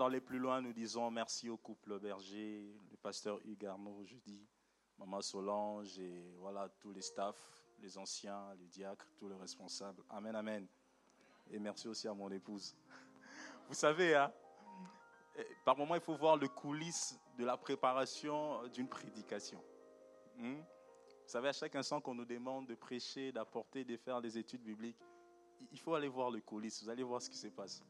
d'aller plus loin, nous disons merci au couple berger, le pasteur Hugues Arnaud jeudi, maman Solange et voilà tous les staffs, les anciens, les diacres, tous les responsables. Amen, amen. Et merci aussi à mon épouse. Vous savez, hein, par moment, il faut voir le coulisses de la préparation d'une prédication. Hmm? Vous savez, à chaque instant qu'on nous demande de prêcher, d'apporter, de faire des études bibliques, il faut aller voir le coulisses. Vous allez voir ce qui se passe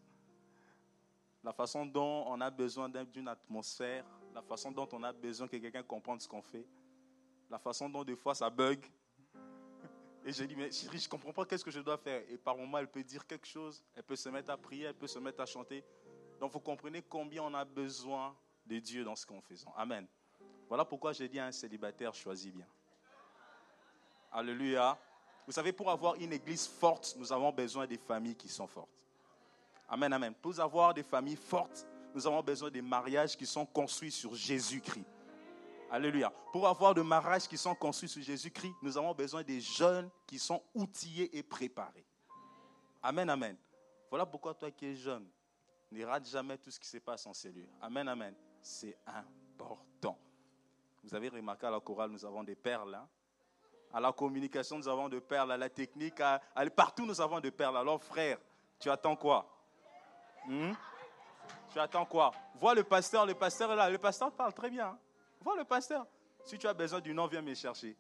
la façon dont on a besoin d'une atmosphère, la façon dont on a besoin que quelqu'un comprenne ce qu'on fait, la façon dont des fois ça bug. Et je dis, mais chérie, je ne comprends pas qu'est-ce que je dois faire. Et par moments, elle peut dire quelque chose, elle peut se mettre à prier, elle peut se mettre à chanter. Donc vous comprenez combien on a besoin de Dieu dans ce qu'on fait. Amen. Voilà pourquoi j'ai dit à un célibataire, choisis bien. Alléluia. Vous savez, pour avoir une église forte, nous avons besoin des familles qui sont fortes. Amen, amen. Pour avoir des familles fortes, nous avons besoin des mariages qui sont construits sur Jésus-Christ. Alléluia. Pour avoir des mariages qui sont construits sur Jésus-Christ, nous avons besoin des jeunes qui sont outillés et préparés. Amen, amen. Voilà pourquoi toi qui es jeune, ne rate jamais tout ce qui se passe en cellule. Amen, amen. C'est important. Vous avez remarqué à la chorale, nous avons des perles. Hein. À la communication, nous avons des perles. À la technique, partout, nous avons des perles. Alors, frère, tu attends quoi? Hmm? Tu attends quoi? Vois le pasteur, le pasteur est là. Le pasteur parle très bien. Hein. Vois le pasteur. Si tu as besoin du nom, viens me chercher.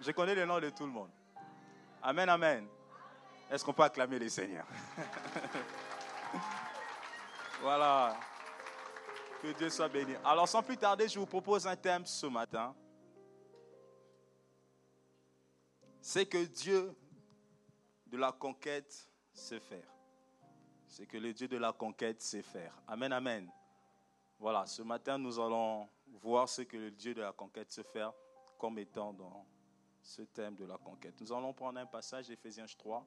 Je connais le nom de tout le monde. Amen, amen. Est-ce qu'on peut acclamer les seigneurs Voilà. Que Dieu soit béni. Alors, sans plus tarder, je vous propose un thème ce matin. C'est que Dieu de la conquête sait faire. C'est que le Dieu de la conquête sait faire. Amen, amen. Voilà, ce matin, nous allons voir ce que le Dieu de la conquête sait faire comme étant dans ce thème de la conquête. Nous allons prendre un passage, Ephésiens 3,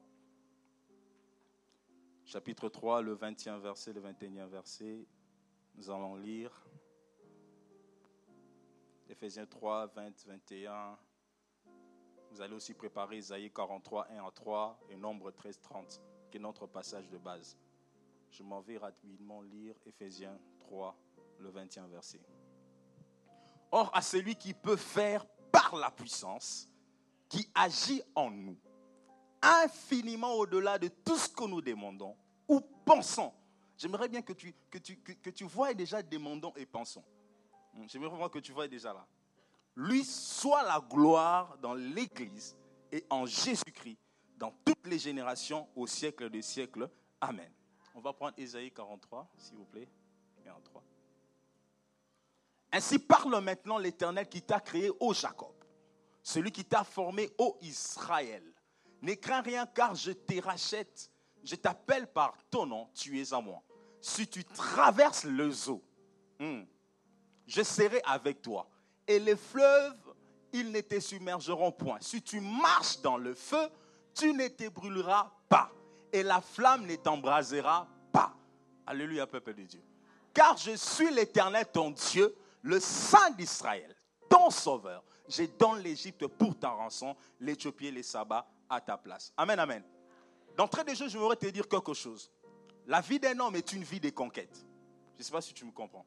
chapitre 3, le 20e verset, le 21e verset. Nous allons lire Ephésiens 3, 20, 21. Vous allez aussi préparer Isaïe 43, 1 à 3 et Nombre 13, 30, qui est notre passage de base. Je m'en vais rapidement lire Ephésiens 3, le 20e verset. Or, à celui qui peut faire par la puissance, qui agit en nous, infiniment au-delà de tout ce que nous demandons ou pensons. J'aimerais bien que tu, que, tu, que, tu vois déjà demandons et pensons. Hmm, j'aimerais vraiment que tu vois déjà là. Lui soit la gloire dans l'Église et en Jésus-Christ, dans toutes les générations, au siècle des siècles. Amen. On va prendre Ésaïe 43, s'il vous plaît. 43. Ainsi parle maintenant l'Éternel qui t'a créé, ô Jacob, celui qui t'a formé, ô Israël. Ne crains rien car je te rachète, je t'appelle par ton nom, tu es à moi. Si tu traverses le zoo, hmm, je serai avec toi. Et les fleuves, ils ne te submergeront point. Si tu marches dans le feu, tu ne te brûleras pas et la flamme ne t'embrasera pas. Alléluia, peuple de Dieu. Car je suis l'Éternel, ton Dieu, le Saint d'Israël, ton Sauveur. J'ai dans l'Égypte pour ta rançon l'Éthiopie et les sabbats à ta place. Amen, amen. D'entrée de jeu, je voudrais te dire quelque chose. La vie d'un homme est une vie de conquête. Je ne sais pas si tu me comprends.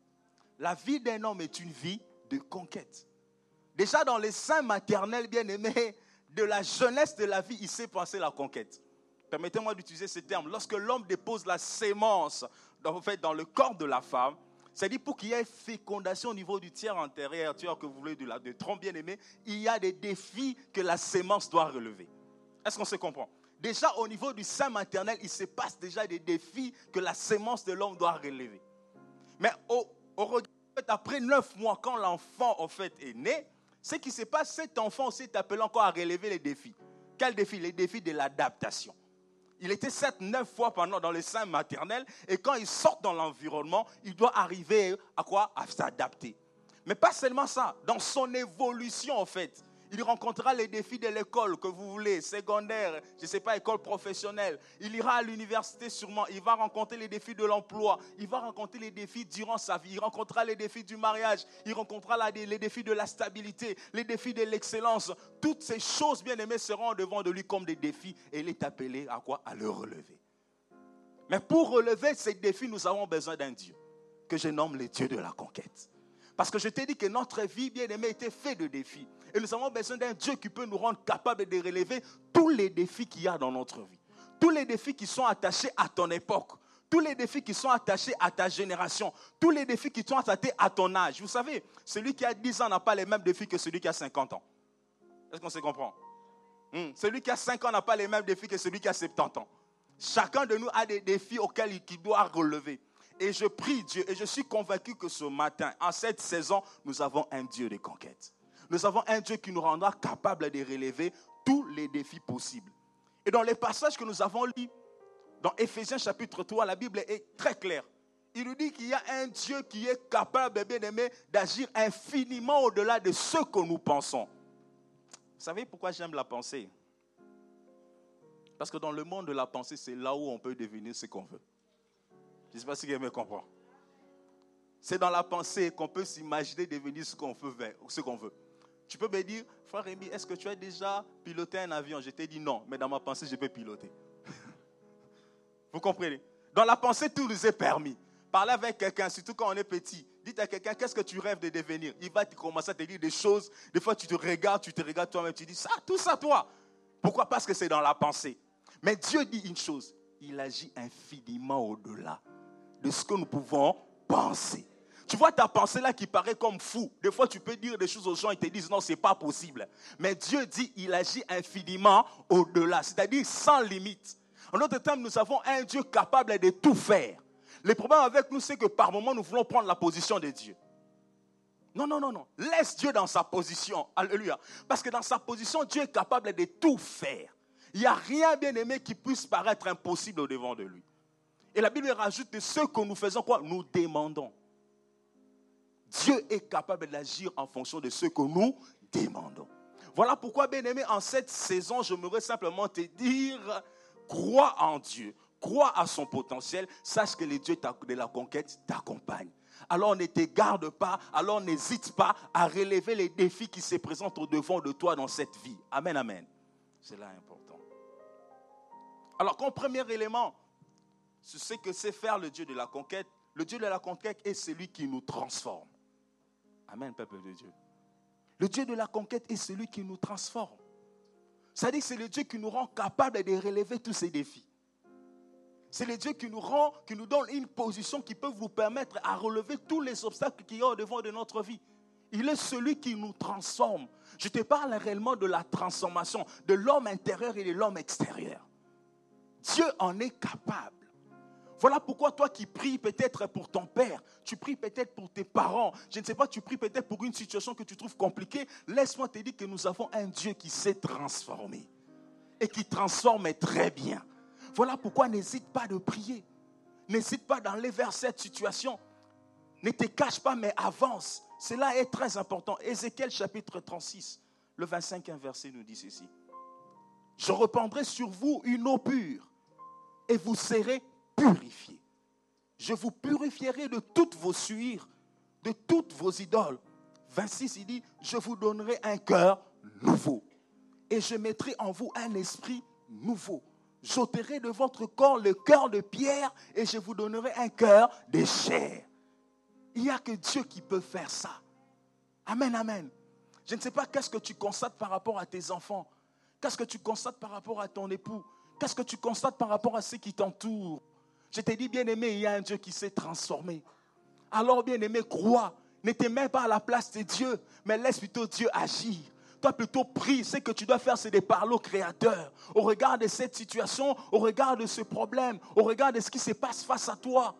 La vie d'un homme est une vie de conquête. Déjà dans les saints maternels bien-aimés, de la jeunesse de la vie, il s'est passé la conquête permettez-moi d'utiliser ce terme, lorsque l'homme dépose la sémence dans, le corps de la femme, C'est-à-dire pour qu'il y ait fécondation au niveau du tiers antérieur, tiers que vous voulez de, la, de tronc bien aimé, il y a des défis que la sémence doit relever. Est-ce qu'on se comprend? Déjà au niveau du sein maternel, il se passe déjà des défis que la sémence de l'homme doit relever. Mais au, après neuf mois, quand l'enfant en fait est né, ce qui se passe, cet enfant aussi est appelé encore à relever les défis. Quels défis? Les défis de l'adaptation. Il était sept, neuf fois pendant dans le sein maternel. Et quand il sort dans l'environnement, il doit arriver à quoi? À s'adapter. Mais pas seulement ça. Dans son évolution, en fait, il rencontrera les défis de l'école que vous voulez, secondaire, je ne sais pas, école professionnelle. Il ira à l'université sûrement. Il va rencontrer les défis de l'emploi. Il va rencontrer les défis durant sa vie. Il rencontrera les défis du mariage. Il rencontrera les défis de la stabilité, les défis de l'excellence. Toutes ces choses, bien aimées, seront devant de lui comme des défis. Et il est appelé à quoi? À le relever. Mais pour relever ces défis, nous avons besoin d'un Dieu que je nomme le Dieu de la conquête. Parce que je t'ai dit que notre vie, bien aimée, était faite de défis. Et nous avons besoin d'un Dieu qui peut nous rendre capables de relever tous les défis qu'il y a dans notre vie. Tous les défis qui sont attachés à ton époque. Tous les défis qui sont attachés à ta génération. Tous les défis qui sont attachés à ton âge. Vous savez, celui qui a 10 ans n'a pas les mêmes défis que celui qui a 50 ans. Est-ce qu'on se comprend? Hmm. Celui qui a 5 ans n'a pas les mêmes défis que celui qui a 70 ans. Chacun de nous a des défis auxquels il doit relever. Et je prie Dieu et je suis convaincu que ce matin, en cette saison, nous avons un Dieu de conquête. Nous avons un Dieu qui nous rendra capable de relever tous les défis possibles. Et dans les passages que nous avons lus, dans Éphésiens chapitre 3, la Bible est très claire. Il nous dit qu'il y a un Dieu qui est capable, bien aimé, d'agir infiniment au-delà de ce que nous pensons. Vous savez pourquoi j'aime la pensée? Parce que dans le monde de la pensée, c'est là où on peut devenir ce qu'on veut. Je ne sais pas si quelqu'un me comprend. C'est dans la pensée qu'on peut s'imaginer devenir ce qu'on veut, ce qu'on veut. Tu peux me dire, frère Rémi, est-ce que tu as déjà piloté un avion? Je t'ai dit non, mais dans ma pensée, je peux piloter. Vous comprenez? Dans la pensée, tout nous est permis. Parler avec quelqu'un, surtout quand on est petit. Dites à quelqu'un, qu'est-ce que tu rêves de devenir? Il va commencer à te dire des choses. Des fois, tu te regardes, tu te regardes toi-même, tu dis, ça, tout ça, toi. Pourquoi? Parce que c'est dans la pensée. Mais Dieu dit une chose, il agit infiniment au-delà de ce que nous pouvons penser. Tu vois ta pensée là qui paraît comme fou. Des fois, tu peux dire des choses aux gens, ils te disent non, c'est pas possible. Mais Dieu dit, il agit infiniment au-delà, c'est-à-dire sans limite. En d'autres termes, nous avons un Dieu capable de tout faire. Le problème avec nous, c'est que par moments, nous voulons prendre la position de Dieu. Non, non, non, non. Laisse Dieu dans sa position. Alléluia. Parce que dans sa position, Dieu est capable de tout faire. Il n'y a rien, bien aimé, qui puisse paraître impossible au devant de lui. Et la Bible rajoute que ce que nous faisons, quoi? Nous demandons. Dieu est capable d'agir en fonction de ce que nous demandons. Voilà pourquoi, bien aimé, en cette saison, je voudrais simplement te dire, crois en Dieu, crois à son potentiel, sache que le Dieu de la conquête t'accompagne. Alors ne te garde pas, alors n'hésite pas à relever les défis qui se présentent au devant de toi dans cette vie. Amen, amen. C'est là important. Alors, comme premier élément, c'est que c'est faire le Dieu de la conquête. Le Dieu de la conquête est celui qui nous transforme. Amen, peuple de Dieu. Le Dieu de la conquête est celui qui nous transforme. C'est-à-dire que c'est le Dieu qui nous rend capable de relever tous ces défis. C'est le Dieu qui nous rend, qui nous donne une position qui peut vous permettre à relever tous les obstacles qu'il y a au devant de notre vie. Il est celui qui nous transforme. Je te parle réellement de la transformation de l'homme intérieur et de l'homme extérieur. Dieu en est capable. Voilà pourquoi toi qui pries peut-être pour ton père, tu pries peut-être pour tes parents, je ne sais pas, tu pries peut-être pour une situation que tu trouves compliquée, laisse-moi te dire que nous avons un Dieu qui s'est transformé et qui transforme très bien. Voilà pourquoi n'hésite pas de prier. N'hésite pas d'aller vers cette situation. Ne te cache pas, mais avance. Cela est très important. Ézéchiel chapitre 36, le 25 verset nous dit ceci. Je reprendrai sur vous une eau pure et vous serez purifié. Je vous purifierai de toutes vos suires, de toutes vos idoles. 26, il dit, je vous donnerai un cœur nouveau. Et je mettrai en vous un esprit nouveau. J'ôterai de votre corps le cœur de pierre et je vous donnerai un cœur de chair. Il n'y a que Dieu qui peut faire ça. Amen, amen. Je ne sais pas qu'est-ce que tu constates par rapport à tes enfants. Qu'est-ce que tu constates par rapport à ton époux. Qu'est-ce que tu constates par rapport à ceux qui t'entourent. Je t'ai dit, bien aimé, il y a un Dieu qui s'est transformé. Alors, bien-aimé, crois. Ne te mets pas à la place de Dieu, mais laisse plutôt Dieu agir. Toi, plutôt prie. Ce que tu dois faire, c'est de parler au Créateur. Au regard de cette situation, au regard de ce problème, au regard de ce qui se passe face à toi.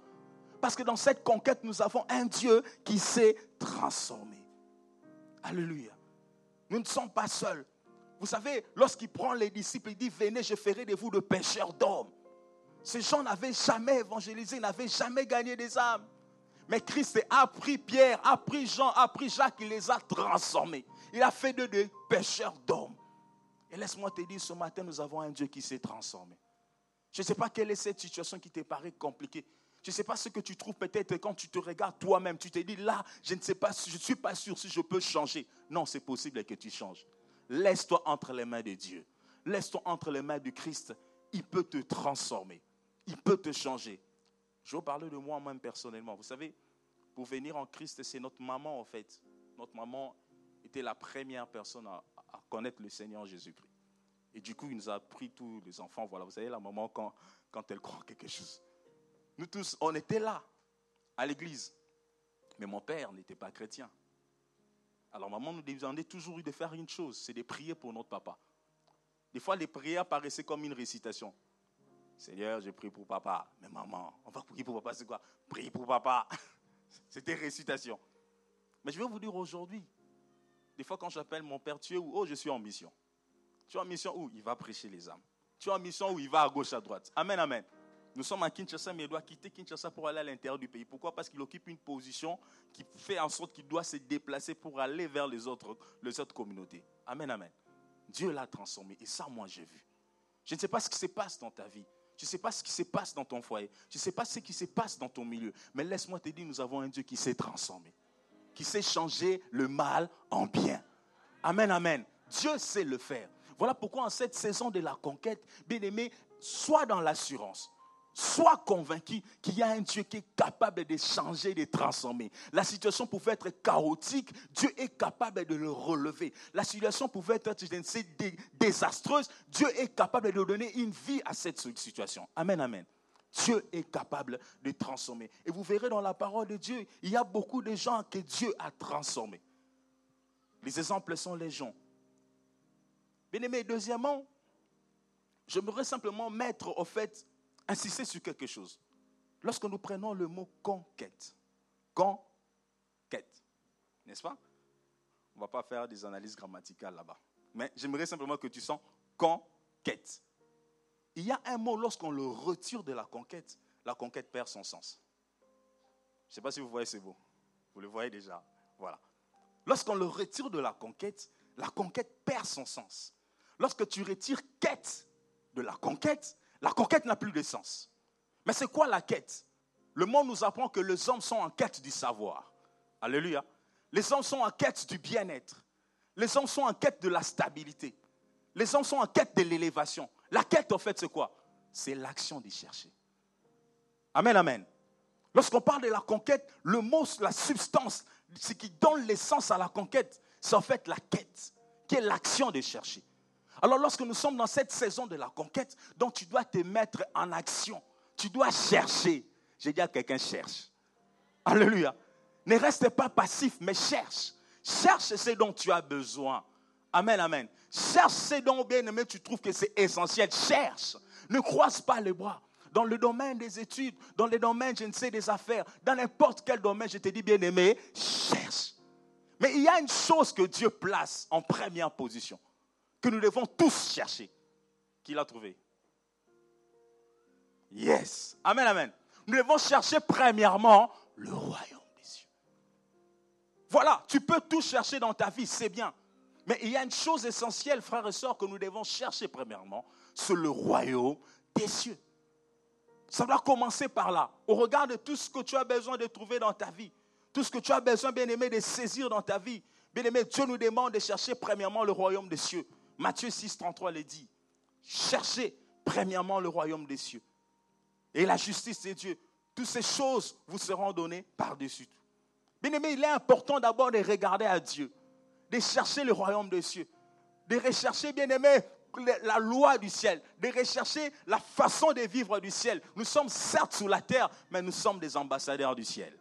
Parce que dans cette conquête, nous avons un Dieu qui s'est transformé. Alléluia. Nous ne sommes pas seuls. Vous savez, lorsqu'il prend les disciples, il dit, venez, je ferai de vous de pêcheurs d'hommes. Ces gens n'avaient jamais évangélisé, n'avaient jamais gagné des âmes. Mais Christ a pris Pierre, a pris Jean, a pris Jacques, il les a transformés. Il a fait d'eux des pêcheurs d'hommes. Et laisse-moi te dire, ce matin, nous avons un Dieu qui s'est transformé. Je ne sais pas quelle est cette situation qui te paraît compliquée. Je ne sais pas ce que tu trouves peut-être quand tu te regardes toi-même. Tu te dis, là, je ne sais pas, je ne suis pas sûr si je peux changer. Non, c'est possible que tu changes. Laisse-toi entre les mains de Dieu. Laisse-toi entre les mains du Christ. Il peut te transformer. Il peut te changer. Je vais parler de moi-même personnellement. Vous savez, pour venir en Christ, c'est notre maman en fait. Notre maman était la première personne à, connaître le Seigneur Jésus-Christ. Et du coup, il nous a pris tous les enfants. Voilà, vous savez, la maman, quand, quand elle croit quelque chose. Nous tous, on était là, à l'église. Mais mon père n'était pas chrétien. Alors maman nous demandait toujours de faire une chose, c'est de prier pour notre papa. Des fois, les prières paraissaient comme une récitation. Seigneur, je prie pour papa. Mais maman, on va prier pour papa, c'est quoi? Prier pour papa. C'était récitation. Mais je vais vous dire aujourd'hui, des fois quand j'appelle mon père, tu es où? Oh, je suis en mission. Tu es en mission où? Il va prêcher les âmes. Tu es en mission où? Il va à gauche, à droite. Amen, amen. Nous sommes à Kinshasa, mais il doit quitter Kinshasa pour aller à l'intérieur du pays. Pourquoi? Parce qu'il occupe une position qui fait en sorte qu'il doit se déplacer pour aller vers les autres, les autres communautés. Amen, amen. Dieu l'a transformé. Et ça, moi, j'ai vu. Je ne sais pas ce qui se passe dans ta vie. Je ne sais pas ce qui se passe dans ton foyer. Je ne sais pas ce qui se passe dans ton milieu. Mais laisse-moi te dire, nous avons un Dieu qui s'est transformé. Qui sait changer le mal en bien. Amen, amen. Dieu sait le faire. Voilà pourquoi en cette saison de la conquête, bien aimé, sois dans l'assurance. Sois convaincu qu'il y a un Dieu qui est capable de changer, de transformer. La situation pouvait être chaotique, Dieu est capable de le relever. La situation pouvait être désastreuse, Dieu est capable de donner une vie à cette situation. Amen, amen. Dieu est capable de transformer. Et vous verrez dans la parole de Dieu, il y a beaucoup de gens que Dieu a transformés. Les exemples sont les gens. Bien aimé, deuxièmement, j'aimerais simplement mettre au fait insister sur quelque chose. Lorsque nous prenons le mot conquête, conquête, n'est-ce pas? On ne va pas faire des analyses grammaticales là-bas. Mais j'aimerais simplement que tu sens conquête. Il y a un mot, lorsqu'on le retire de la conquête, la conquête perd son sens. Je ne sais pas si vous voyez ce mot. Vous le voyez déjà. Voilà. Lorsqu'on le retire de la conquête, la conquête perd son sens. Lorsque tu retires quête de la conquête, la conquête n'a plus de sens. Mais c'est quoi la quête? Le monde nous apprend que les hommes sont en quête du savoir. Alléluia. Les hommes sont en quête du bien-être. Les hommes sont en quête de la stabilité. Les hommes sont en quête de l'élévation. La quête, en fait, c'est quoi? C'est l'action d'y chercher. Amen, amen. Lorsqu'on parle de la conquête, le mot, la substance, ce qui donne l'essence à la conquête, c'est en fait la quête, qui est l'action de chercher. Alors lorsque nous sommes dans cette saison de la conquête, donc tu dois te mettre en action. Tu dois chercher. J'ai dit à quelqu'un cherche. Alléluia. Ne reste pas passif, mais cherche. Cherche ce dont tu as besoin. Amen, amen. Cherche ce dont, bien aimé, tu trouves que c'est essentiel. Cherche. Ne croise pas les bras. Dans le domaine des études, dans le domaine, je ne sais, des affaires, dans n'importe quel domaine, je te dis, bien aimé, cherche. Mais il y a une chose que Dieu place en première position que nous devons tous chercher. Qui l'a trouvé Yes. Amen, amen. Nous devons chercher premièrement le royaume des cieux. Voilà, tu peux tout chercher dans ta vie, c'est bien. Mais il y a une chose essentielle, frères et sœurs, que nous devons chercher premièrement, c'est le royaume des cieux. Ça doit commencer par là. Au regard de tout ce que tu as besoin de trouver dans ta vie, tout ce que tu as besoin, bien aimé, de saisir dans ta vie, bien aimé, Dieu nous demande de chercher premièrement le royaume des cieux. Matthieu 6, 33 le dit. Cherchez premièrement le royaume des cieux et la justice de Dieu. Toutes ces choses vous seront données par-dessus tout. Bien aimé, il est important d'abord de regarder à Dieu, de chercher le royaume des cieux, de rechercher, bien aimé, la loi du ciel, de rechercher la façon de vivre du ciel. Nous sommes certes sous la terre, mais nous sommes des ambassadeurs du ciel.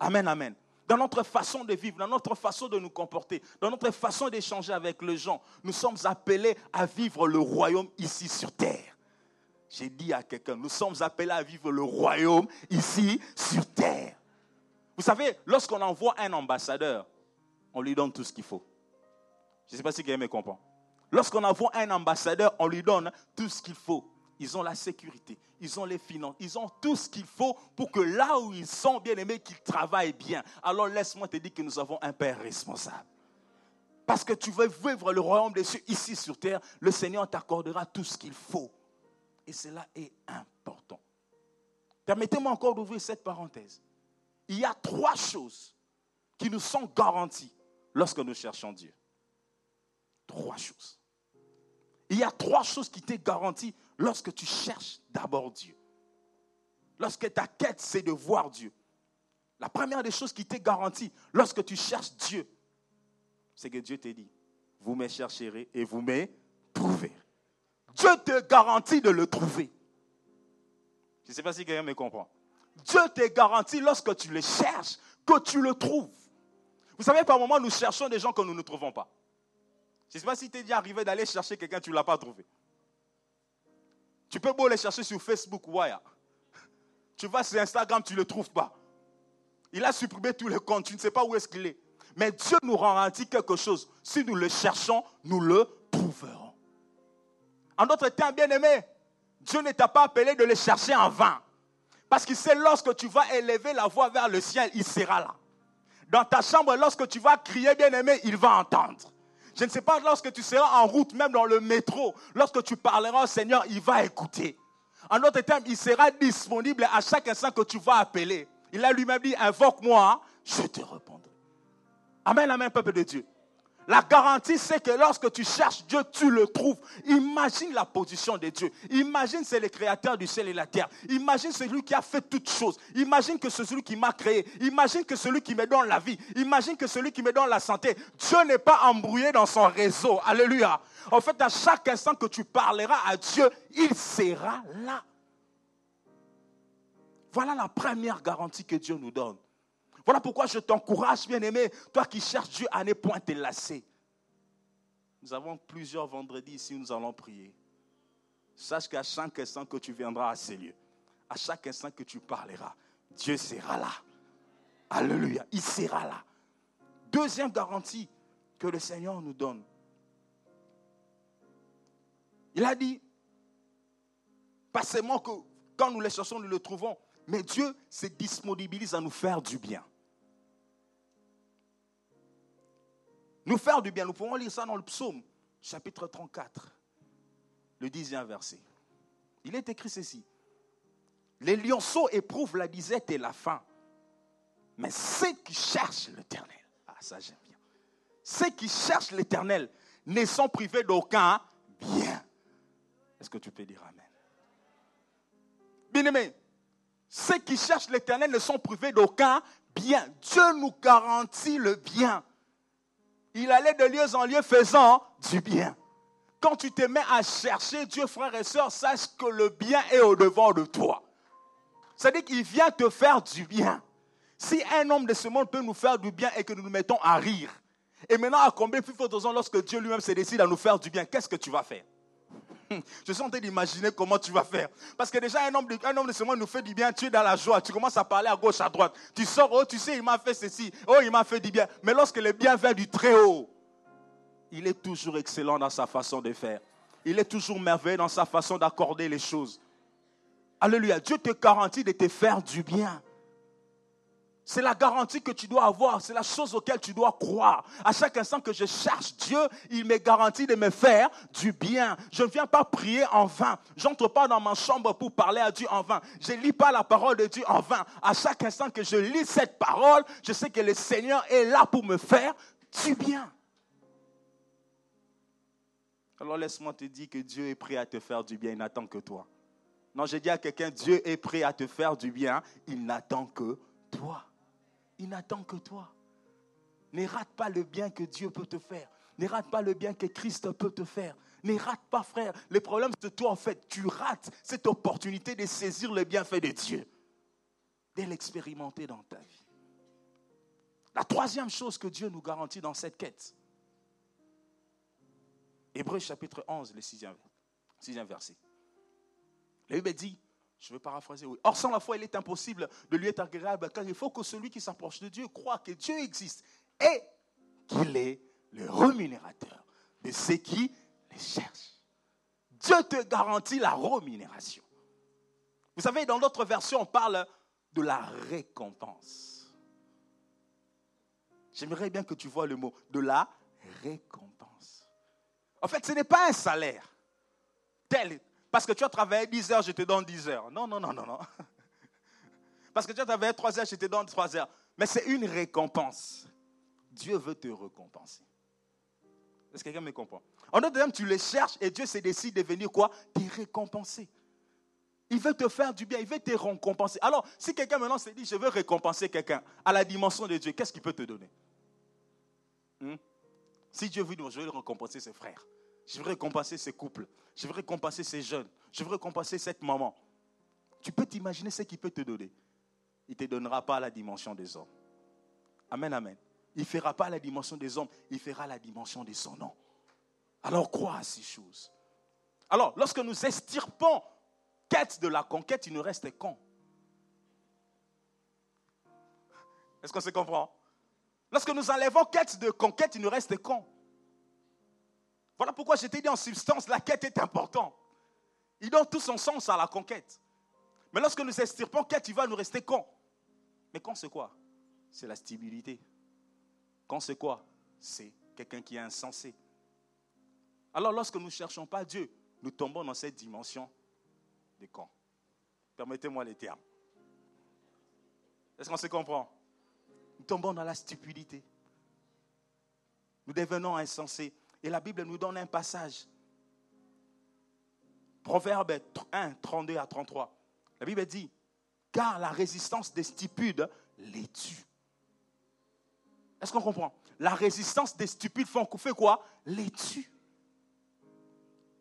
Amen, amen. Dans notre façon de vivre, dans notre façon de nous comporter, dans notre façon d'échanger avec les gens, nous sommes appelés à vivre le royaume ici sur terre. J'ai dit à quelqu'un, nous sommes appelés à vivre le royaume ici sur terre. Vous savez, lorsqu'on envoie un ambassadeur, on lui donne tout ce qu'il faut. Je ne sais pas si quelqu'un me comprend. Lorsqu'on envoie un ambassadeur, on lui donne tout ce qu'il faut. Ils ont la sécurité, ils ont les finances, ils ont tout ce qu'il faut pour que là où ils sont bien aimés, qu'ils travaillent bien. Alors laisse-moi te dire que nous avons un Père responsable. Parce que tu veux vivre le royaume des cieux ici sur terre, le Seigneur t'accordera tout ce qu'il faut. Et cela est important. Permettez-moi encore d'ouvrir cette parenthèse. Il y a trois choses qui nous sont garanties lorsque nous cherchons Dieu. Trois choses. Il y a trois choses qui t'est garanties lorsque tu cherches d'abord Dieu. Lorsque ta quête, c'est de voir Dieu. La première des choses qui t'est garantie lorsque tu cherches Dieu, c'est que Dieu te dit, vous me chercherez et vous me trouverez. Dieu te garantit de le trouver. Je ne sais pas si quelqu'un me comprend. Dieu te garantit lorsque tu le cherches que tu le trouves. Vous savez, par moments, nous cherchons des gens que nous ne trouvons pas. Je ne sais pas si tu es déjà arrivé d'aller chercher quelqu'un, tu ne l'as pas trouvé. Tu peux beau les chercher sur Facebook, ouais. Tu vas sur Instagram, tu ne le trouves pas. Il a supprimé tous les comptes, tu ne sais pas où est-ce qu'il est. Mais Dieu nous garantit quelque chose. Si nous le cherchons, nous le trouverons. En d'autres termes, bien aimé, Dieu ne t'a pas appelé de le chercher en vain. Parce qu'il sait lorsque tu vas élever la voix vers le ciel, il sera là. Dans ta chambre, lorsque tu vas crier, bien aimé, il va entendre. Je ne sais pas, lorsque tu seras en route, même dans le métro, lorsque tu parleras au Seigneur, il va écouter. En d'autres termes, il sera disponible à chaque instant que tu vas appeler. Il a lui-même dit, invoque-moi, je te répondrai. Amen, amen, peuple de Dieu. La garantie, c'est que lorsque tu cherches Dieu, tu le trouves. Imagine la position de Dieu. Imagine c'est le créateur du ciel et la terre. Imagine celui qui a fait toutes choses. Imagine que c'est celui qui m'a créé. Imagine que celui qui me donne la vie. Imagine que celui qui me donne la santé. Dieu n'est pas embrouillé dans son réseau. Alléluia. En fait, à chaque instant que tu parleras à Dieu, il sera là. Voilà la première garantie que Dieu nous donne. Voilà pourquoi je t'encourage, bien-aimé, toi qui cherches Dieu à ne point te lasser. Nous avons plusieurs vendredis ici où nous allons prier. Sache qu'à chaque instant que tu viendras à ces lieux, à chaque instant que tu parleras, Dieu sera là. Alléluia, il sera là. Deuxième garantie que le Seigneur nous donne. Il a dit, pas seulement que quand nous les cherchons, nous le trouvons, mais Dieu se disponibilise à nous faire du bien. Nous faire du bien. Nous pouvons lire ça dans le psaume, chapitre 34, le dixième verset. Il est écrit ceci. Les lionceaux éprouvent la disette et la faim. Mais ceux qui cherchent l'éternel, ah ça j'aime bien, ceux qui cherchent l'éternel ne sont privés d'aucun bien. Est-ce que tu peux dire Amen? Bien aimé, ceux qui cherchent l'éternel ne sont privés d'aucun bien. Dieu nous garantit le bien il allait de lieu en lieu faisant du bien. Quand tu te mets à chercher Dieu, frère et sœurs, sache que le bien est au-devant de toi. C'est-à-dire qu'il vient te faire du bien. Si un homme de ce monde peut nous faire du bien et que nous nous mettons à rire, et maintenant à combien plus ans lorsque Dieu lui-même se décide à nous faire du bien, qu'est-ce que tu vas faire? Je suis en train d'imaginer comment tu vas faire. Parce que déjà, un homme, de, un homme de ce monde nous fait du bien, tu es dans la joie, tu commences à parler à gauche, à droite. Tu sors, oh, tu sais, il m'a fait ceci, oh, il m'a fait du bien. Mais lorsque le bien vient du Très-Haut, il est toujours excellent dans sa façon de faire. Il est toujours merveilleux dans sa façon d'accorder les choses. Alléluia. Dieu te garantit de te faire du bien. C'est la garantie que tu dois avoir, c'est la chose auquel tu dois croire. À chaque instant que je cherche Dieu, il me garantit de me faire du bien. Je ne viens pas prier en vain. J'entre pas dans ma chambre pour parler à Dieu en vain. Je lis pas la parole de Dieu en vain. À chaque instant que je lis cette parole, je sais que le Seigneur est là pour me faire du bien. Alors laisse-moi te dire que Dieu est prêt à te faire du bien, il n'attend que toi. Non, je dis à quelqu'un, Dieu est prêt à te faire du bien, il n'attend que toi. Il n'attend que toi. Ne rate pas le bien que Dieu peut te faire. Ne rate pas le bien que Christ peut te faire. Ne rate pas, frère. Le problème, c'est toi, en fait, tu rates cette opportunité de saisir le bienfait de Dieu, de l'expérimenter dans ta vie. La troisième chose que Dieu nous garantit dans cette quête, Hébreu chapitre 11, le sixième, sixième verset. La Bible dit, je vais paraphraser, oui. Or, sans la foi, il est impossible de lui être agréable, car il faut que celui qui s'approche de Dieu croit que Dieu existe et qu'il est le rémunérateur de ceux qui les cherchent. Dieu te garantit la rémunération. Vous savez, dans d'autres versions, on parle de la récompense. J'aimerais bien que tu vois le mot de la récompense. En fait, ce n'est pas un salaire. Tel, parce que tu as travaillé 10 heures, je te donne 10 heures. Non, non, non, non, non. Parce que tu as travaillé 3 heures, je te donne 3 heures. Mais c'est une récompense. Dieu veut te récompenser. Est-ce que quelqu'un me comprend? En d'autres termes, tu le cherches et Dieu s'est décidé de venir quoi? Te récompenser. Il veut te faire du bien, il veut te récompenser. Alors, si quelqu'un maintenant se dit, je veux récompenser quelqu'un à la dimension de Dieu, qu'est-ce qu'il peut te donner? Hmm? Si Dieu veut je veux récompenser ses frères, je veux récompenser ses couples, je veux récompenser ses jeunes, je veux récompenser cette maman. Tu peux t'imaginer ce qu'il peut te donner? Il ne te donnera pas la dimension des hommes. Amen, amen. Il ne fera pas la dimension des hommes, il fera la dimension de son nom. Alors crois à ces choses. Alors, lorsque nous estirpons quête de la conquête, il nous reste con. Est-ce qu'on se comprend? Lorsque nous enlevons quête de conquête, il nous reste con. Voilà pourquoi je t'ai dit en substance, la quête est importante. Il donne tout son sens à la conquête. Mais lorsque nous estirpons quête, il va nous rester con. Mais con, c'est quoi? C'est la stabilité. Quand c'est quoi? C'est quelqu'un qui est insensé. Alors lorsque nous ne cherchons pas Dieu, nous tombons dans cette dimension des camps. Permettez-moi les termes. Est-ce qu'on se comprend? Nous tombons dans la stupidité. Nous devenons insensés. Et la Bible nous donne un passage. Proverbe 1, 32 à 33. La Bible dit, car la résistance des stupides les tue. Est-ce qu'on comprend? La résistance des stupides fait quoi? Les tue.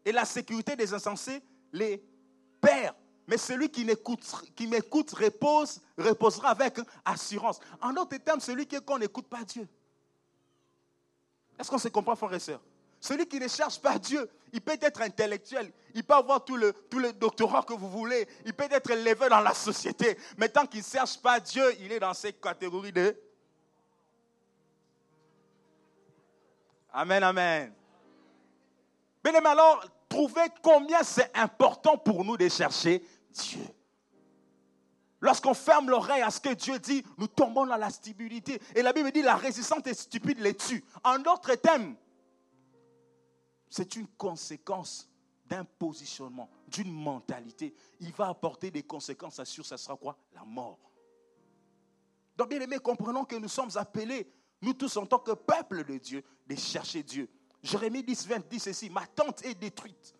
Et la sécurité des insensés les perd. Mais celui qui m'écoute, qui repose, reposera avec assurance. En d'autres termes, celui qui n'écoute pas Dieu. Est-ce qu'on se comprend, frères et sœurs? Celui qui ne cherche pas Dieu, il peut être intellectuel, il peut avoir tout le, tout doctorat que vous voulez, il peut être élevé dans la société, mais tant qu'il ne cherche pas Dieu, il est dans cette catégorie de Amen, amen. Bien, mais alors, trouvez combien c'est important pour nous de chercher Dieu. Lorsqu'on ferme l'oreille à ce que Dieu dit, nous tombons dans la stabilité. Et la Bible dit la résistance est stupide les tue. En d'autres termes, c'est une conséquence d'un positionnement, d'une mentalité. Il va apporter des conséquences assure, ça sera quoi? La mort. Donc, bien aimé, comprenons que nous sommes appelés nous tous en tant que peuple de Dieu, de chercher Dieu. Jérémie 10, 20 dit ceci, ma tente est détruite.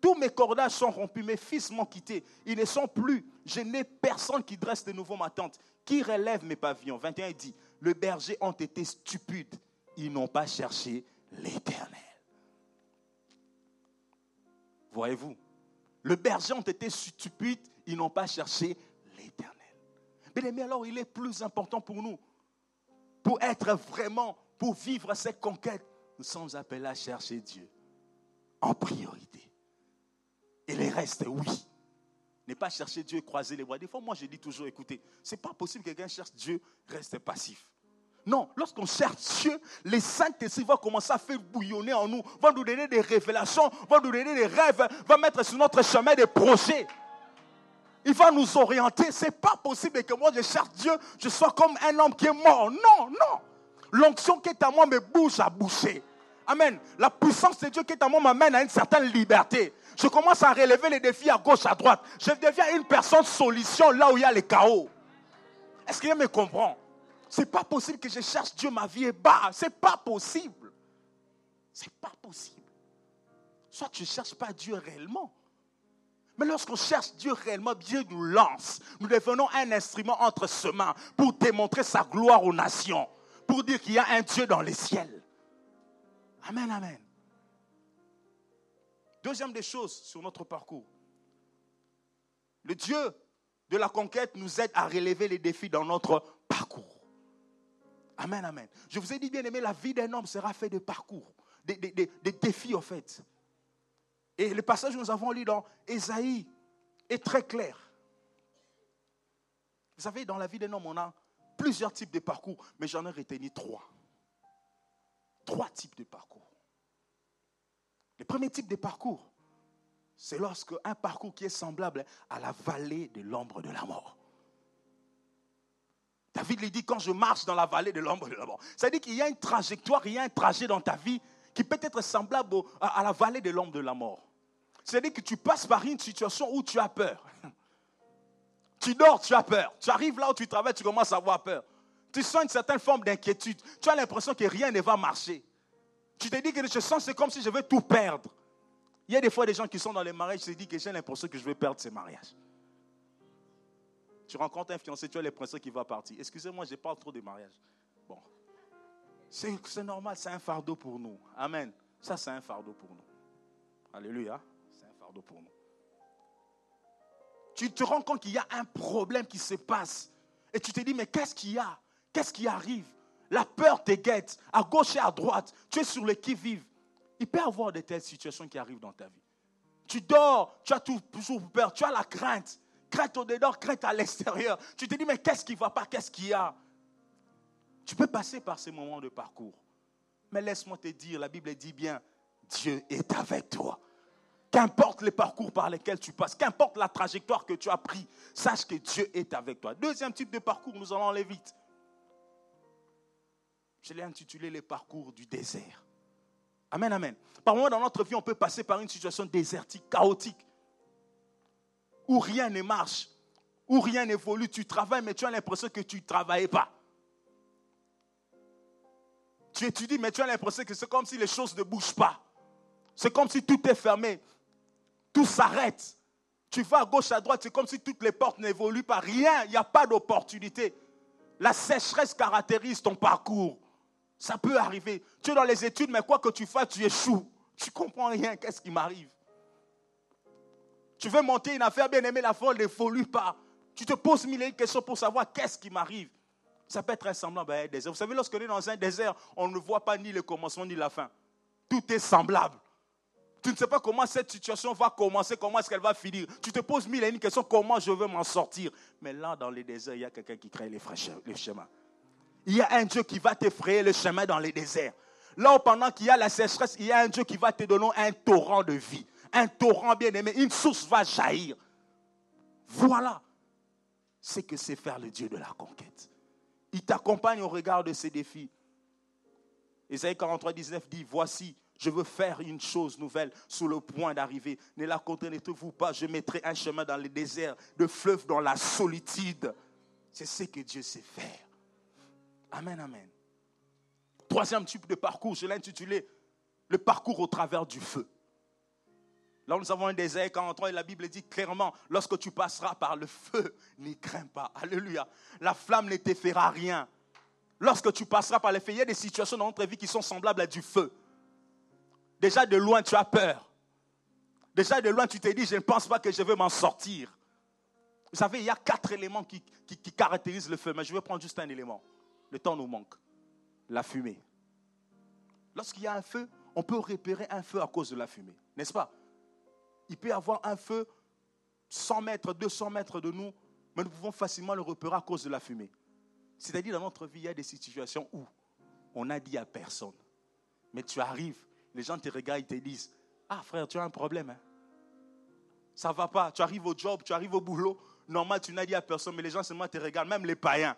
Tous mes cordages sont rompus, mes fils m'ont quitté. Ils ne sont plus. Je n'ai personne qui dresse de nouveau ma tente, qui relève mes pavillons. 21 dit, le berger ont été stupides. Ils n'ont pas cherché l'éternel. Voyez-vous, le berger ont été stupides, ils n'ont pas cherché l'éternel. Mais alors il est plus important pour nous pour être vraiment, pour vivre cette conquête, nous sommes appelés à chercher Dieu en priorité. Et les restes, oui. Ne pas chercher Dieu et croiser les bras. Des fois, moi, je dis toujours, écoutez, c'est pas possible que quelqu'un cherche Dieu, reste passif. Non, lorsqu'on cherche Dieu, les saints-esprits vont commencer à faire bouillonner en nous, vont nous donner des révélations, vont nous donner des rêves, vont mettre sur notre chemin des projets. Il va nous orienter. Ce n'est pas possible que moi je cherche Dieu, je sois comme un homme qui est mort. Non, non. L'onction qui est à moi me bouge à boucher. Amen. La puissance de Dieu qui est à moi m'amène à une certaine liberté. Je commence à relever les défis à gauche, à droite. Je deviens une personne solution là où il y a les chaos. Est-ce qu'il me comprend? C'est pas possible que je cherche Dieu, ma vie est bas. C'est pas possible. C'est pas possible. Soit tu ne cherches pas Dieu réellement, mais lorsqu'on cherche Dieu réellement, Dieu nous lance. Nous devenons un instrument entre ses mains pour démontrer sa gloire aux nations, pour dire qu'il y a un Dieu dans les ciels. Amen, amen. Deuxième des choses sur notre parcours. Le Dieu de la conquête nous aide à relever les défis dans notre parcours. Amen, amen. Je vous ai dit, bien aimé, la vie d'un homme sera faite de parcours, des, défis, en fait. Et le passage que nous avons lu dans Ésaïe est très clair. Vous savez, dans la vie d'un homme, on a plusieurs types de parcours, mais j'en ai retenu trois. Trois types de parcours. Le premier type de parcours, c'est lorsque un parcours qui est semblable à la vallée de l'ombre de la mort. David lui dit, quand je marche dans la vallée de l'ombre de la mort, ça veut dire qu'il y a une trajectoire, il y a un trajet dans ta vie qui peut être semblable à la vallée de l'ombre de la mort. C'est-à-dire que tu passes par une situation où tu as peur. Tu dors, tu as peur. Tu arrives là où tu travailles, tu commences à avoir peur. Tu sens une certaine forme d'inquiétude. Tu as l'impression que rien ne va marcher. Tu te dis que je sens, c'est comme si je vais tout perdre. Il y a des fois des gens qui sont dans les mariages, se disent que j'ai l'impression que je vais perdre ces mariages. Tu rencontres un fiancé, tu as l'impression qu'il va partir. Excusez-moi, je parle trop de mariage. Bon. C'est normal, c'est un fardeau pour nous. Amen. Ça, c'est un fardeau pour nous. Alléluia pour nous. Tu te rends compte qu'il y a un problème qui se passe. Et tu te dis, mais qu'est-ce qu'il y a? Qu'est-ce qui arrive? La peur te guette, à gauche et à droite. Tu es sur le qui-vive. Il peut y avoir de telles situations qui arrivent dans ta vie. Tu dors, tu as toujours peur, tu as la crainte. Crainte au dedans, crainte à l'extérieur. Tu te dis, mais qu'est-ce qui ne va pas? Qu'est-ce qu'il y a? Tu peux passer par ces moments de parcours. Mais laisse-moi te dire, la Bible dit bien, Dieu est avec toi. Qu'importe les parcours par lesquels tu passes, qu'importe la trajectoire que tu as pris, sache que Dieu est avec toi. Deuxième type de parcours, nous allons aller vite. Je l'ai intitulé les parcours du désert. Amen, amen. Par moments dans notre vie, on peut passer par une situation désertique, chaotique, où rien ne marche, où rien n'évolue. Tu travailles, mais tu as l'impression que tu ne travaillais pas. Tu étudies, mais tu as l'impression que c'est comme si les choses ne bougent pas. C'est comme si tout est fermé tout s'arrête. Tu vas à gauche, à droite, c'est comme si toutes les portes n'évoluent pas. Rien, il n'y a pas d'opportunité. La sécheresse caractérise ton parcours. Ça peut arriver. Tu es dans les études, mais quoi que tu fasses, tu échoues. Tu comprends rien. Qu'est-ce qui m'arrive? Tu veux monter une affaire bien aimée, la folle n'évolue pas. Tu te poses mille et une questions pour savoir qu'est-ce qui m'arrive. Ça peut être un semblant un désert. Vous savez, lorsqu'on est dans un désert, on ne voit pas ni le commencement ni la fin. Tout est semblable. Tu ne sais pas comment cette situation va commencer, comment est-ce qu'elle va finir. Tu te poses mille et une questions, comment je vais m'en sortir. Mais là, dans les déserts, il y a quelqu'un qui crée les, chemins. Il y a un Dieu qui va t'effrayer le chemin dans les déserts. Là, pendant qu'il y a la sécheresse, il y a un Dieu qui va te donner un torrent de vie. Un torrent bien aimé. Une source va jaillir. Voilà ce que c'est faire le Dieu de la conquête. Il t'accompagne au regard de ces défis. Isaïe 43, 19 dit, voici, je veux faire une chose nouvelle sur le point d'arriver. Ne la contenez-vous pas. Je mettrai un chemin dans le désert, de fleuves dans la solitude. C'est ce que Dieu sait faire. Amen, amen. Troisième type de parcours, je l'ai intitulé le parcours au travers du feu. Là, nous avons un désert 43 et la Bible dit clairement, lorsque tu passeras par le feu, n'y crains pas. Alléluia. La flamme ne te fera rien. Lorsque tu passeras par le feu, il y a des situations dans notre vie qui sont semblables à du feu. Déjà de loin, tu as peur. Déjà de loin, tu te dis, je ne pense pas que je vais m'en sortir. Vous savez, il y a quatre éléments qui, caractérisent le feu, mais je vais prendre juste un élément. Le temps nous manque. La fumée. Lorsqu'il y a un feu, on peut repérer un feu à cause de la fumée, n'est-ce pas? Il peut y avoir un feu 100 mètres, 200 mètres de nous, mais nous pouvons facilement le repérer à cause de la fumée. C'est-à-dire, dans notre vie, il y a des situations où on n'a dit à personne, mais tu arrives les gens te regardent, ils te disent Ah frère, tu as un problème. Hein? Ça ne va pas. Tu arrives au job, tu arrives au boulot. Normal, tu n'as dit à personne, mais les gens seulement te regardent, même les païens.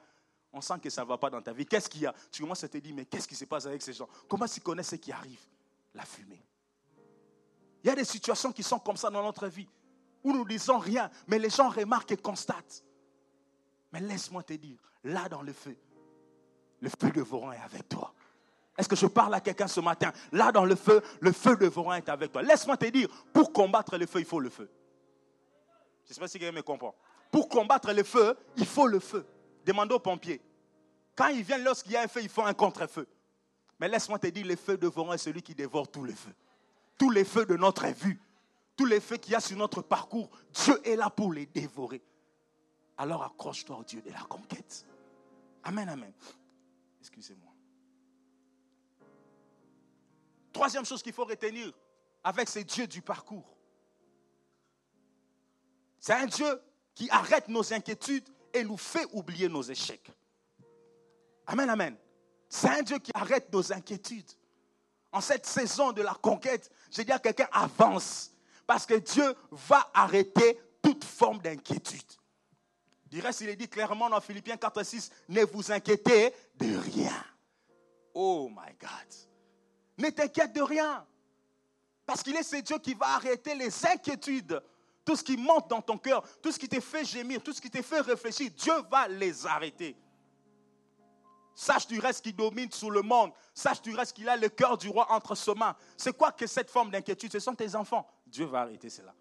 On sent que ça ne va pas dans ta vie. Qu'est-ce qu'il y a? Tu commences à te dire Mais qu'est-ce qui se passe avec ces gens? Comment ils connaissent ce qui arrive La fumée. Il y a des situations qui sont comme ça dans notre vie, où nous ne disons rien, mais les gens remarquent et constatent. Mais laisse-moi te dire, là dans le feu, le feu de Voron est avec toi. Est-ce que je parle à quelqu'un ce matin? Là dans le feu, le feu de Voron est avec toi. Laisse-moi te dire, pour combattre le feu, il faut le feu. Je ne sais pas si quelqu'un me comprend. Pour combattre le feu, il faut le feu. Demandez aux pompiers. Quand ils viennent, lorsqu'il y a un feu, il faut un contre-feu. Mais laisse-moi te dire, le feu de Voron est celui qui dévore tous les feux. Tous les feux de notre vue, tous les feux qu'il y a sur notre parcours, Dieu est là pour les dévorer. Alors accroche-toi au Dieu de la conquête. Amen, amen. Excusez-moi. Troisième chose qu'il faut retenir avec ces dieux du parcours. C'est un Dieu qui arrête nos inquiétudes et nous fait oublier nos échecs. Amen, amen. C'est un Dieu qui arrête nos inquiétudes. En cette saison de la conquête, je dis à quelqu'un, avance. Parce que Dieu va arrêter toute forme d'inquiétude. Du reste, il est dit clairement dans Philippiens 4 6, ne vous inquiétez de rien. Oh my God. Ne t'inquiète de rien. Parce qu'il est ce Dieu qui va arrêter les inquiétudes. Tout ce qui monte dans ton cœur, tout ce qui te fait gémir, tout ce qui te fait réfléchir, Dieu va les arrêter. Sache du reste qu'il domine sur le monde. Sache du reste qu'il a le cœur du roi entre ses mains. C'est quoi que cette forme d'inquiétude? Ce sont tes enfants. Dieu va arrêter cela.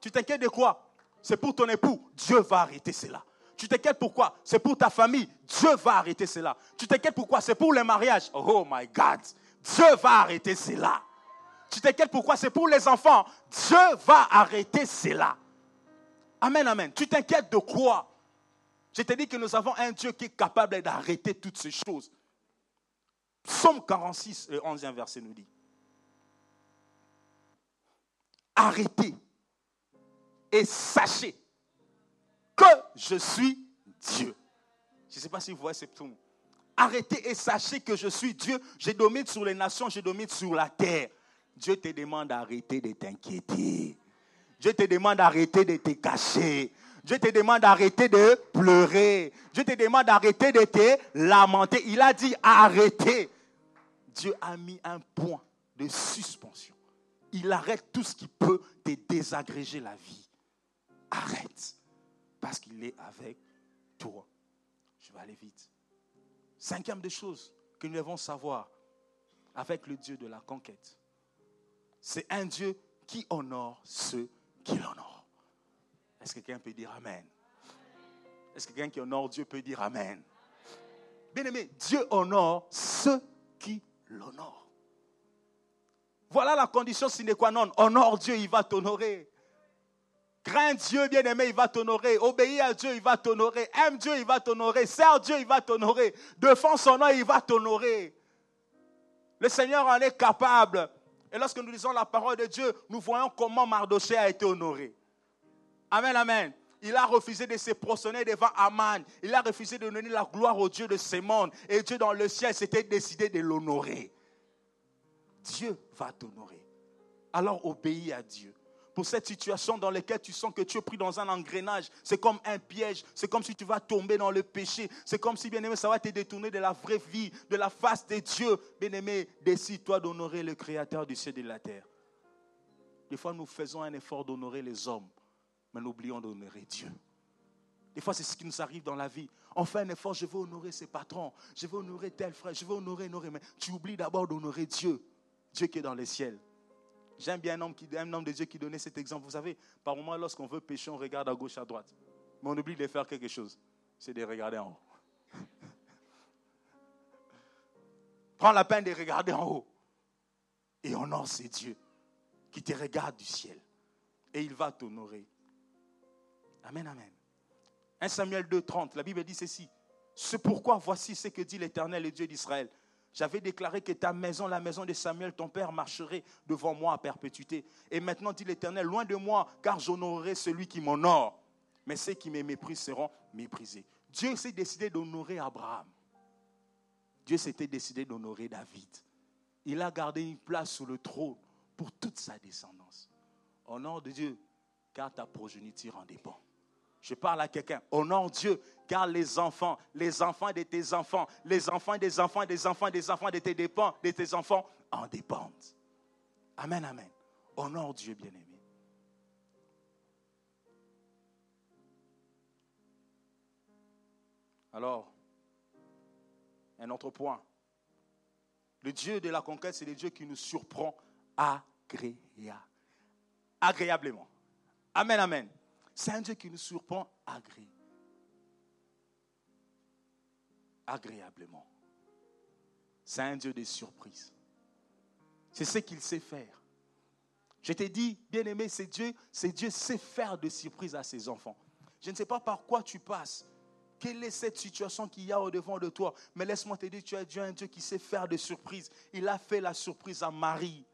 Tu t'inquiètes de quoi? C'est pour ton époux. Dieu va arrêter cela. Tu t'inquiètes pourquoi C'est pour ta famille. Dieu va arrêter cela. Tu t'inquiètes pourquoi C'est pour les mariages. Oh my God. Dieu va arrêter cela. Tu t'inquiètes pourquoi C'est pour les enfants. Dieu va arrêter cela. Amen, amen. Tu t'inquiètes de quoi? Je te dis que nous avons un Dieu qui est capable d'arrêter toutes ces choses. Psaume 46, le 11e verset nous dit. Arrêtez et sachez que je suis Dieu. Je ne sais pas si vous voyez ce psaume. Arrêtez et sachez que je suis Dieu. Je domine sur les nations, je domine sur la terre. Dieu te demande d'arrêter de t'inquiéter. Dieu te demande d'arrêter de te cacher. Dieu te demande d'arrêter de pleurer. Dieu te demande d'arrêter de te lamenter. Il a dit arrêtez. Dieu a mis un point de suspension. Il arrête tout ce qui peut te désagréger la vie. Arrête. Parce qu'il est avec toi. Je vais aller vite. Cinquième des choses que nous devons savoir avec le Dieu de la conquête. C'est un Dieu qui honore ceux qui l'honorent. Est-ce que quelqu'un peut dire Amen? Est-ce que quelqu'un qui honore Dieu peut dire Amen? Bien aimé, Dieu honore ceux qui l'honorent. Voilà la condition sine qua non. Honore Dieu, il va t'honorer. Crains Dieu, bien-aimé, il va t'honorer. Obéis à Dieu, il va t'honorer. Aime Dieu, il va t'honorer. Sers Dieu, il va t'honorer. Défends son nom, il va t'honorer. Le Seigneur en est capable. Et lorsque nous lisons la parole de Dieu, nous voyons comment Mardoché a été honoré. Amen, amen. Il a refusé de se prosterner devant Aman. Il a refusé de donner la gloire au Dieu de ce monde. Et Dieu dans le ciel s'était décidé de l'honorer. Dieu va t'honorer. Alors obéis à Dieu. Pour cette situation dans laquelle tu sens que tu es pris dans un engrenage, c'est comme un piège, c'est comme si tu vas tomber dans le péché, c'est comme si, bien aimé, ça va te détourner de la vraie vie, de la face de Dieu. Bien aimé, décide-toi d'honorer le Créateur du ciel et de la terre. Des fois, nous faisons un effort d'honorer les hommes, mais nous oublions d'honorer Dieu. Des fois, c'est ce qui nous arrive dans la vie. On fait un effort, je veux honorer ses patrons, je veux honorer tel frère, je veux honorer, honorer, mais tu oublies d'abord d'honorer Dieu. Dieu qui est dans les ciels. J'aime bien un homme, qui, un homme de Dieu qui donnait cet exemple. Vous savez, par moment, lorsqu'on veut pécher, on regarde à gauche, à droite. Mais on oublie de faire quelque chose. C'est de regarder en haut. Prends la peine de regarder en haut. Et honore ces dieux qui te regardent du ciel. Et il va t'honorer. Amen, amen. 1 Samuel 2, 30, la Bible dit ceci. C'est pourquoi voici ce que dit l'Éternel, le Dieu d'Israël. J'avais déclaré que ta maison, la maison de Samuel, ton père, marcherait devant moi à perpétuité. Et maintenant, dit l'Éternel, loin de moi, car j'honorerai celui qui m'honore. Mais ceux qui me méprisent seront méprisés. Dieu s'est décidé d'honorer Abraham. Dieu s'était décidé d'honorer David. Il a gardé une place sur le trône pour toute sa descendance. Honore de Dieu, car ta progéniture en dépend. Je parle à quelqu'un. Honore Dieu, car les enfants, les enfants de tes enfants, les enfants des enfants, des enfants, des enfants de tes, dépens, de tes enfants en dépendent. Amen, amen. Honore Dieu, bien-aimé. Alors, un autre point. Le Dieu de la conquête, c'est le Dieu qui nous surprend agréablement. Amen, amen. C'est un Dieu qui nous surprend agréablement. C'est un Dieu des surprises. C'est ce qu'il sait faire. Je t'ai dit, bien-aimé, c'est Dieu, c'est Dieu sait faire de surprises à ses enfants. Je ne sais pas par quoi tu passes, Quelle est cette situation qu'il y a au-devant de toi? Mais laisse-moi te dire, tu as Dieu, un Dieu qui sait faire des surprises. Il a fait la surprise à Marie.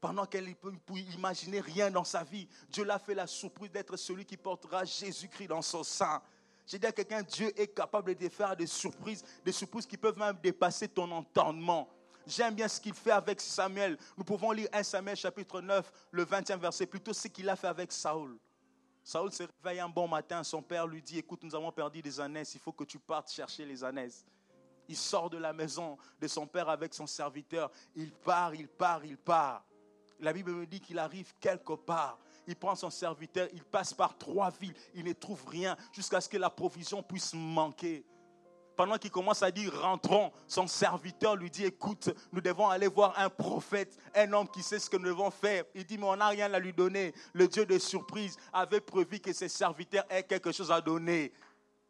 Pendant qu'elle ne peut imaginer rien dans sa vie, Dieu l'a fait la surprise d'être celui qui portera Jésus-Christ dans son sein. J'ai dit à quelqu'un, Dieu est capable de faire des surprises, des surprises qui peuvent même dépasser ton entendement. J'aime bien ce qu'il fait avec Samuel. Nous pouvons lire 1 Samuel chapitre 9, le 20e verset, plutôt ce qu'il a fait avec Saoul. Saoul se réveille un bon matin, son père lui dit, écoute, nous avons perdu des ânesses, il faut que tu partes chercher les ânesses. Il sort de la maison de son père avec son serviteur. Il part, il part, il part. La Bible me dit qu'il arrive quelque part. Il prend son serviteur, il passe par trois villes, il ne trouve rien jusqu'à ce que la provision puisse manquer pendant qu'il commence à dire rentrons, son serviteur lui dit écoute, nous devons aller voir un prophète, un homme qui sait ce que nous devons faire. Il dit mais on n'a rien à lui donner. Le Dieu de surprise avait prévu que ses serviteurs aient quelque chose à donner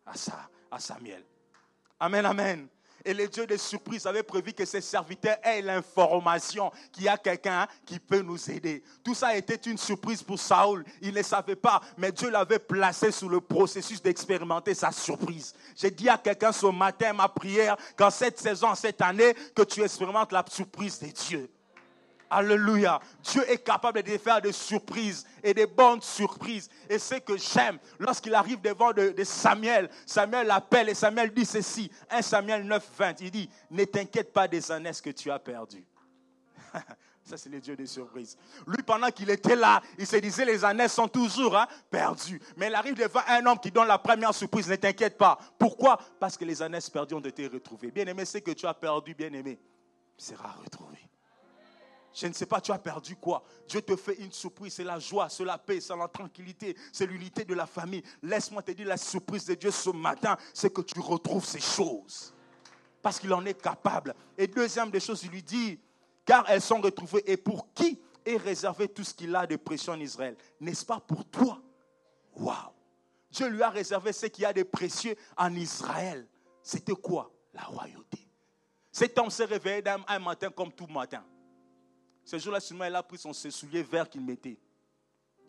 à, ça, à Samuel. Amen, amen. Et le Dieu des surprises avait prévu que ses serviteurs aient l'information qu'il y a quelqu'un qui peut nous aider. Tout ça était une surprise pour Saoul. Il ne savait pas, mais Dieu l'avait placé sous le processus d'expérimenter sa surprise. J'ai dit à quelqu'un ce matin, ma prière, qu'en cette saison, cette année, que tu expérimentes la surprise de Dieu. Alléluia. Dieu est capable de faire des surprises et des bonnes surprises. Et ce que j'aime, lorsqu'il arrive devant de, Samuel, Samuel l'appelle et Samuel dit ceci. 1 Samuel 9, 20. Il dit, ne t'inquiète pas des années que tu as perdues. Ça, c'est le Dieu des surprises. Lui, pendant qu'il était là, il se disait, les années sont toujours hein, perdues. Mais il arrive devant un homme qui donne la première surprise, ne t'inquiète pas. Pourquoi? Parce que les années perdues ont été retrouvées. Bien aimé, ce que tu as perdu, bien aimé, sera retrouvé. Je ne sais pas, tu as perdu quoi Dieu te fait une surprise, c'est la joie, c'est la paix, c'est la tranquillité, c'est l'unité de la famille. Laisse-moi te dire la surprise de Dieu ce matin, c'est que tu retrouves ces choses. Parce qu'il en est capable. Et deuxième des choses, il lui dit, car elles sont retrouvées. Et pour qui est réservé tout ce qu'il a de précieux en Israël? N'est-ce pas pour toi? Waouh Dieu lui a réservé ce qu'il y a de précieux en Israël. C'était quoi? La royauté. Cet homme s'est réveillé un matin comme tout matin. Ce jour-là, seulement, il a pris son soulier vert qu'il mettait.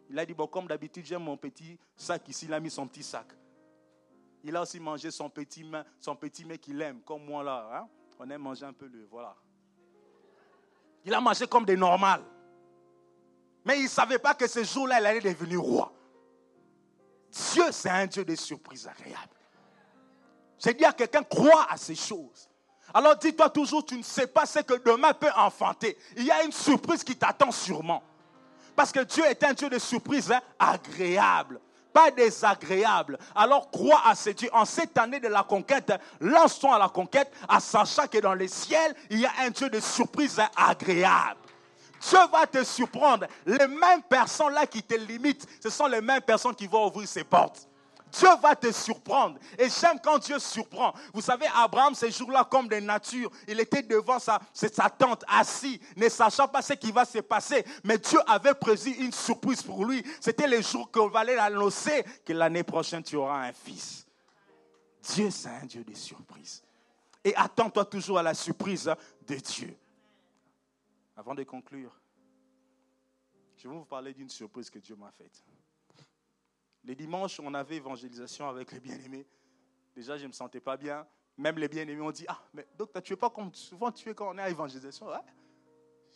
Il a dit, bon, comme d'habitude, j'aime mon petit sac ici. Il a mis son petit sac. Il a aussi mangé son petit main, son petit mec qu'il aime, comme moi là. Hein. On aime manger un peu le, voilà. Il a mangé comme des normales. Mais il ne savait pas que ce jour-là, il allait devenir roi. Dieu, c'est un Dieu de surprises agréables. J'ai dit à quelqu'un, crois à ces choses. Alors dis-toi toujours, tu ne sais pas ce que demain peut enfanter. Il y a une surprise qui t'attend sûrement. Parce que Dieu est un Dieu de surprise hein, agréable, pas désagréable. Alors crois à ce Dieu. En cette année de la conquête, lance-toi à la conquête, en sachant que dans les ciels, il y a un Dieu de surprise hein, agréable. Dieu va te surprendre. Les mêmes personnes là qui te limitent, ce sont les mêmes personnes qui vont ouvrir ses portes. Dieu va te surprendre. Et j'aime quand Dieu surprend. Vous savez, Abraham, ces jours-là, comme des natures, il était devant sa, tente, assis, ne sachant pas ce qui va se passer. Mais Dieu avait prévu une surprise pour lui. C'était le jour qu'on va l'annoncer que l'année prochaine, tu auras un fils. Dieu, c'est un Dieu de surprises. Et attends-toi toujours à la surprise de Dieu. Avant de conclure, je vais vous parler d'une surprise que Dieu m'a faite. Les dimanches, on avait évangélisation avec les bien-aimés. Déjà, je ne me sentais pas bien. Même les bien-aimés ont dit Ah, mais docteur, tu es pas comme souvent tu es quand on est à évangélisation. Ouais.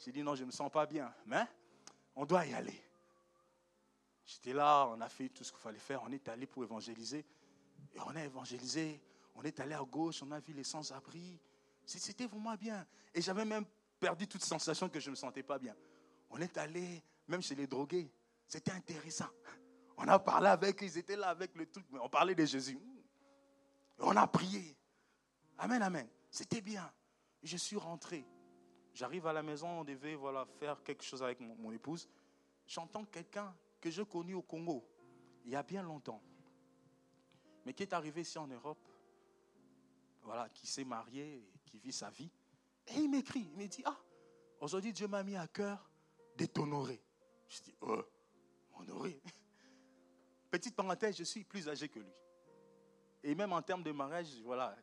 J'ai dit Non, je ne me sens pas bien. Mais on doit y aller. J'étais là, on a fait tout ce qu'il fallait faire. On est allé pour évangéliser. Et on a évangélisé. On est allé à gauche, on a vu les sans-abri. C'était vraiment bien. Et j'avais même perdu toute sensation que je ne me sentais pas bien. On est allé même chez les drogués. C'était intéressant. On a parlé avec eux, ils étaient là avec le truc, mais on parlait de Jésus. On a prié. Amen, amen. C'était bien. Je suis rentré. J'arrive à la maison, on devait voilà, faire quelque chose avec mon, épouse. J'entends quelqu'un que je connu au Congo, il y a bien longtemps, mais qui est arrivé ici en Europe, voilà, qui s'est marié, qui vit sa vie. Et il m'écrit, il me dit, ah, aujourd'hui Dieu m'a mis à cœur de t'honorer. Je dis, oh, honorer Petite parenthèse, je suis plus âgé que lui. Et même en termes de mariage, voilà.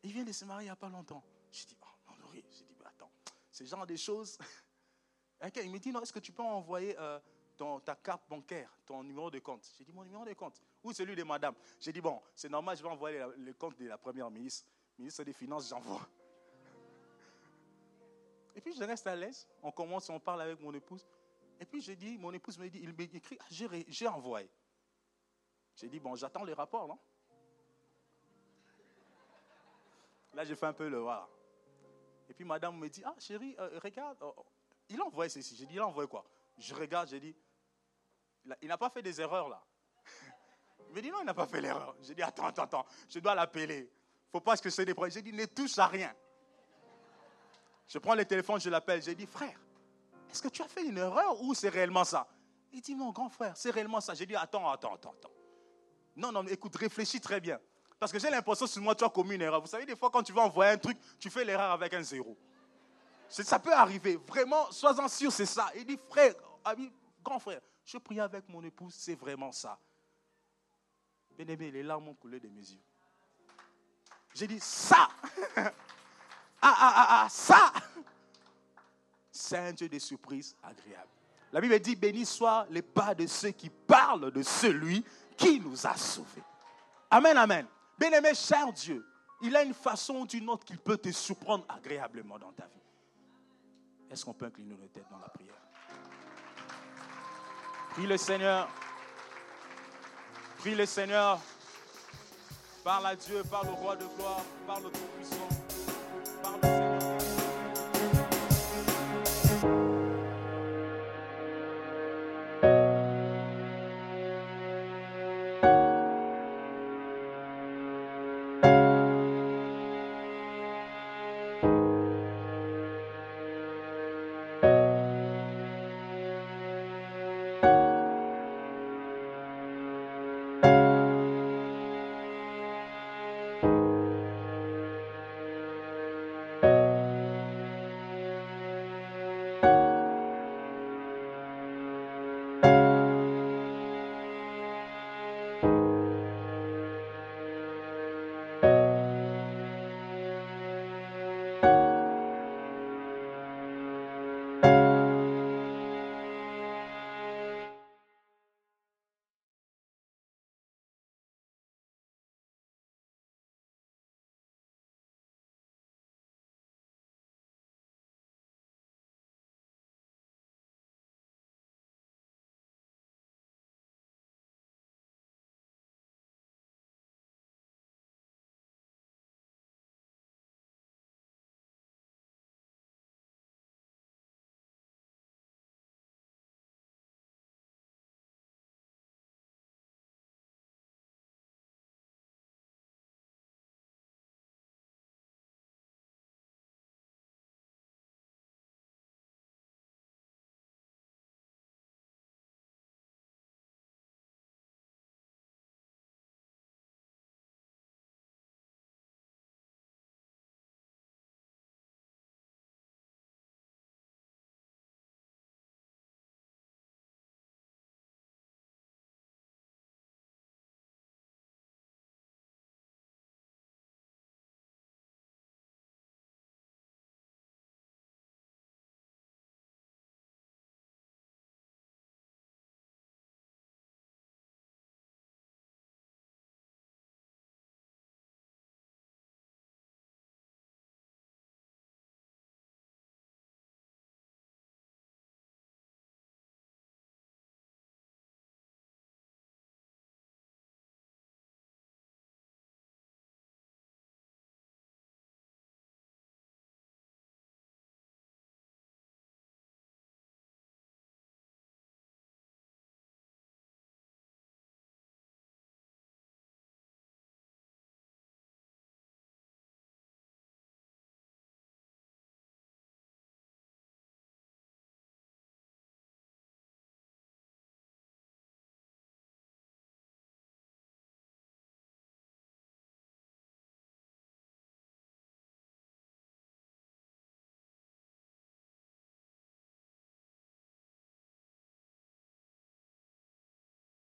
Il vient de se marier il n'y a pas longtemps. Je dis, oh, non, Je dis, attends, ce genre de choses. il me dit, non, est-ce que tu peux envoyer euh, ton, ta carte bancaire, ton numéro de compte? J'ai dit, mon numéro de compte? Ou celui de madame? J'ai dit, bon, c'est normal, je vais envoyer le compte de la première ministre. Ministre des Finances, j'envoie. Et puis je reste à l'aise. On commence, on parle avec mon épouse. Et puis je dis, mon épouse me dit, il m'écrit, j'ai envoyé. J'ai dit, bon, j'attends les rapports, non? Là, j'ai fait un peu le voilà. Et puis madame me dit, ah chérie, euh, regarde, oh, oh, il a envoyé ceci. J'ai dit, il a envoyé quoi? Je regarde, j'ai dit, il n'a pas fait des erreurs là. Il me dit, non, il n'a pas fait l'erreur. J'ai dit, attends, attends, attends, je dois l'appeler. Il ne faut pas que c'est des problèmes. J'ai dit, ne touche à rien. Je prends le téléphone, je l'appelle. J'ai dit, frère, est-ce que tu as fait une erreur ou c'est réellement ça? Il dit, non, grand frère, c'est réellement ça. J'ai dit, attends, attends, attends, attends. Non, non, écoute, réfléchis très bien. Parce que j'ai l'impression que moi, tu as commis une erreur. Vous savez, des fois, quand tu vas envoyer un truc, tu fais l'erreur avec un zéro. Ça peut arriver. Vraiment, sois-en sûr, c'est ça. Il dit, frère, ami, grand frère, je prie avec mon épouse, c'est vraiment ça. Bien les larmes ont coulé de mes yeux. J'ai dit, ça Ah, ah, ah, ah, ça C'est un Dieu de surprises agréables. La Bible dit, béni soit les pas de ceux qui parlent de celui qui nous a sauvés. Amen, amen. Bien-aimé, cher Dieu, il a une façon ou d'une autre qu'il peut te surprendre agréablement dans ta vie. Est-ce qu'on peut incliner nos têtes dans la prière? Prie le Seigneur. Prie le Seigneur. Parle à Dieu, parle au roi de gloire, parle au Tout-Puissant.